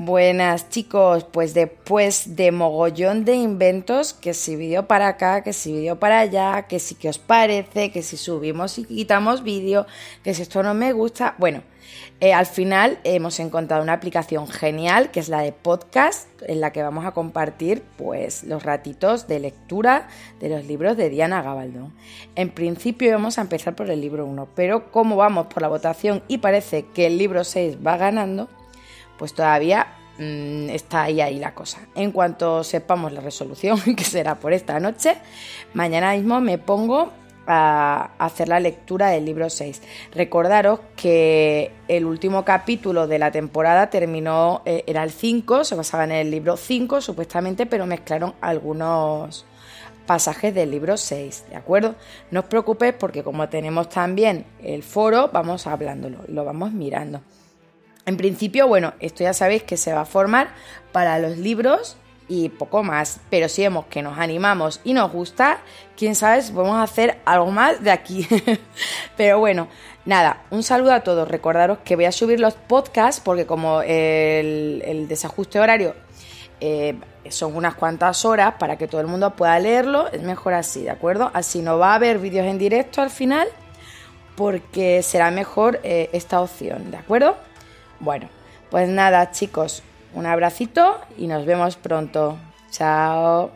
Buenas chicos, pues después de mogollón de inventos, que si vídeo para acá, que si vídeo para allá, que si que os parece, que si subimos y quitamos vídeo, que si esto no me gusta, bueno, eh, al final hemos encontrado una aplicación genial que es la de podcast, en la que vamos a compartir pues los ratitos de lectura de los libros de Diana Gabaldón. En principio vamos a empezar por el libro 1, pero como vamos por la votación y parece que el libro 6 va ganando, pues todavía mm, está ahí ahí la cosa. En cuanto sepamos la resolución, que será por esta noche, mañana mismo me pongo a hacer la lectura del libro 6. Recordaros que el último capítulo de la temporada terminó, eh, era el 5, se basaba en el libro 5 supuestamente, pero mezclaron algunos pasajes del libro 6, ¿de acuerdo? No os preocupéis porque como tenemos también el foro, vamos hablándolo, lo vamos mirando. En principio, bueno, esto ya sabéis que se va a formar para los libros y poco más. Pero si vemos que nos animamos y nos gusta, quién sabe si podemos hacer algo más de aquí. Pero bueno, nada, un saludo a todos. Recordaros que voy a subir los podcasts porque como el, desajuste horario eh, son unas cuantas horas para que todo el mundo pueda leerlo, es mejor así, ¿de acuerdo? Así no va a haber vídeos en directo al final porque será mejor eh, esta opción, ¿de acuerdo? Bueno, pues nada chicos, un abracito y nos vemos pronto. Chao.